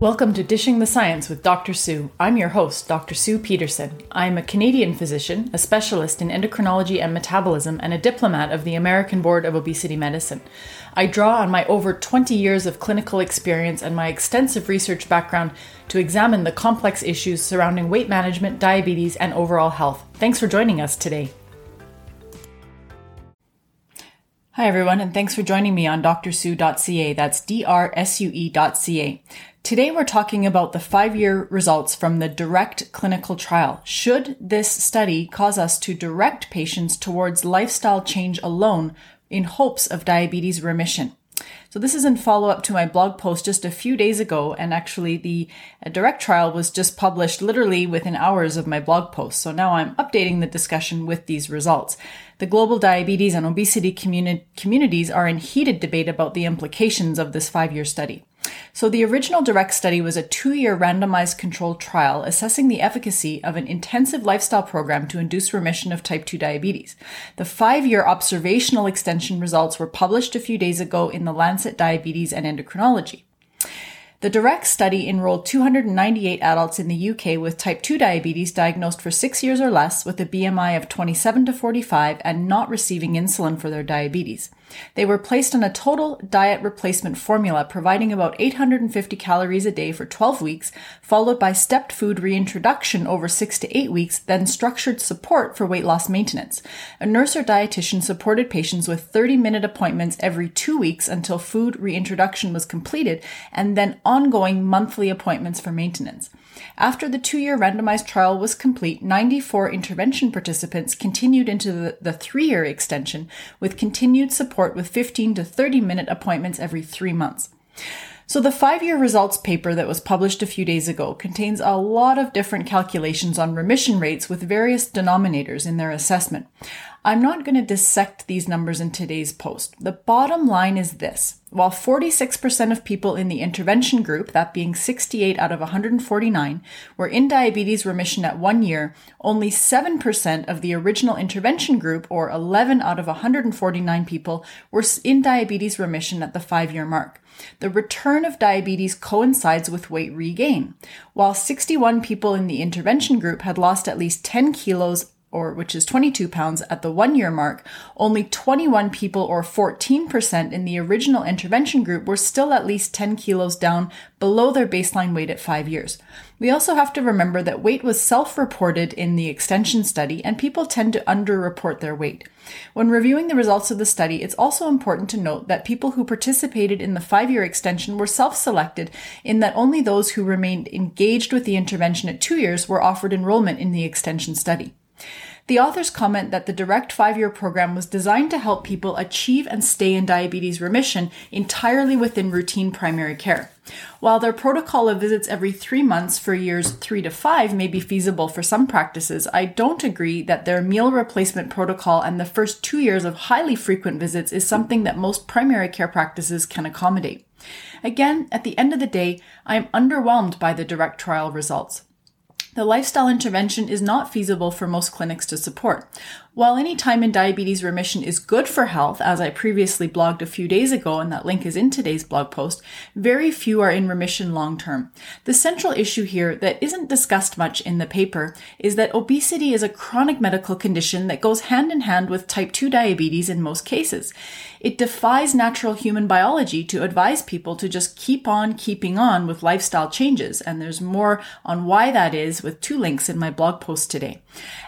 Welcome to Dishing the Science with Dr. Sue. I'm your host, Dr. Sue Pedersen. I'm a Canadian physician, a specialist in endocrinology and metabolism, and a diplomat of the American Board of Obesity Medicine. I draw on my over 20 years of clinical experience and my extensive research background to examine the complex issues surrounding weight management, diabetes, and overall health. Thanks for joining us today. Hi, everyone, and thanks for joining me on drsue.ca. That's D R S U E.ca. Today we're talking about the five year results from the DiRECT clinical trial. Should this study cause us to direct patients towards lifestyle change alone in hopes of diabetes remission? So this is in follow up to my blog post just a few days ago. And actually the uh, DiRECT trial was just published literally within hours of my blog post. So now I'm updating the discussion with these results. The global diabetes and obesity communi- communities are in heated debate about the implications of this five year study. So the original DiRECT study was a two-year randomized controlled trial assessing the efficacy of an intensive lifestyle program to induce remission of type 2 diabetes. The five-year observational extension results were published a few days ago in the Lancet Diabetes and Endocrinology. The DiRECT study enrolled 298 adults in the UK with type 2 diabetes diagnosed for six years or less with a BMI of 27 to 45 and not receiving insulin for their diabetes. They were placed on a total diet replacement formula providing about 850 calories a day for 12 weeks, followed by stepped food reintroduction over 6 to 8 weeks, then structured support for weight loss maintenance. A nurse or dietitian supported patients with 30 minute appointments every 2 weeks until food reintroduction was completed and then ongoing monthly appointments for maintenance. After the two year randomized trial was complete, 94 intervention participants continued into the, the three year extension with continued support with 15 to 30 minute appointments every three months. So the five year results paper that was published a few days ago contains a lot of different calculations on remission rates with various denominators in their assessment. I'm not going to dissect these numbers in today's post. The bottom line is this. While 46% of people in the intervention group, that being 68 out of 149, were in diabetes remission at one year, only 7% of the original intervention group, or 11 out of 149 people, were in diabetes remission at the five year mark. The return of diabetes coincides with weight regain. While 61 people in the intervention group had lost at least 10 kilos or which is 22 pounds at the one year mark, only 21 people or 14% in the original intervention group were still at least 10 kilos down below their baseline weight at five years. We also have to remember that weight was self-reported in the extension study and people tend to underreport their weight. When reviewing the results of the study, it's also important to note that people who participated in the five-year extension were self-selected in that only those who remained engaged with the intervention at two years were offered enrollment in the extension study. The authors comment that the DiRECT five year program was designed to help people achieve and stay in diabetes remission entirely within routine primary care. While their protocol of visits every three months for years three to five may be feasible for some practices, I don't agree that their meal replacement protocol and the first two years of highly frequent visits is something that most primary care practices can accommodate. Again, at the end of the day, I am underwhelmed by the DiRECT trial results. The lifestyle intervention is not feasible for most clinics to support. While any time in diabetes remission is good for health, as I previously blogged a few days ago, and that link is in today's blog post, very few are in remission long term. The central issue here that isn't discussed much in the paper is that obesity is a chronic medical condition that goes hand in hand with type 2 diabetes in most cases. It defies natural human biology to advise people to just keep on keeping on with lifestyle changes, and there's more on why that is with two links in my blog post today.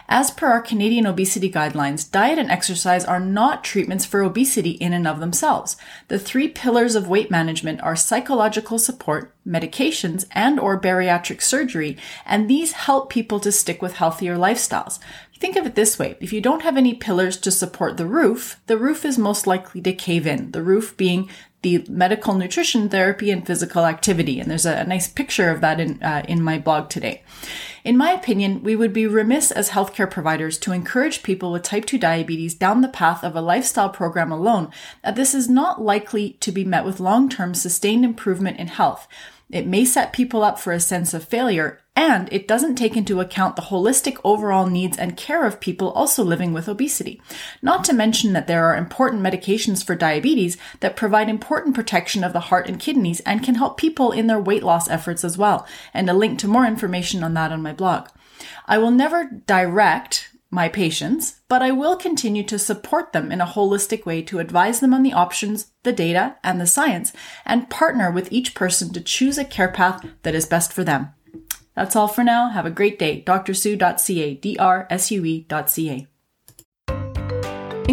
As per our Canadian obesity guidelines, diet and exercise are not treatments for obesity in and of themselves. The three pillars of weight management are psychological support, medications, and or bariatric surgery, and these help people to stick with healthier lifestyles. Think of it this way. If you don't have any pillars to support the roof, the roof is most likely to cave in. The roof being the medical nutrition therapy and physical activity. And there's a, a nice picture of that in, uh, in my blog today. In my opinion, we would be remiss as healthcare providers to encourage people with type 2 diabetes down the path of a lifestyle program alone, that this is not likely to be met with long-term sustained improvement in health. It may set people up for a sense of failure And it doesn't take into account the holistic overall needs and care of people also living with obesity. Not to mention that there are important medications for diabetes that provide important protection of the heart and kidneys and can help people in their weight loss efforts as well. And a link to more information on that on my blog. I will never direct my patients, but I will continue to support them in a holistic way to advise them on the options, the data, and the science, and partner with each person to choose a care path that is best for them. That's all for now. Have a great day. drsue.ca, D-R-S-U-E.ca.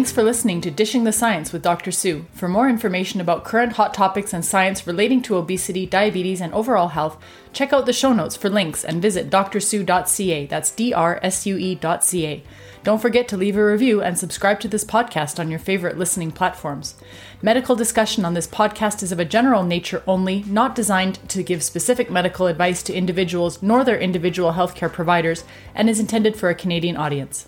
Thanks for listening to Dishing the Science with Dr. Sue. For more information about current hot topics and science relating to obesity, diabetes, and overall health, check out the show notes for links and visit drsue.ca. That's D R S U E.ca. Don't forget to leave a review and subscribe to this podcast on your favorite listening platforms. Medical discussion on this podcast is of a general nature only, not designed to give specific medical advice to individuals nor their individual healthcare providers, and is intended for a Canadian audience.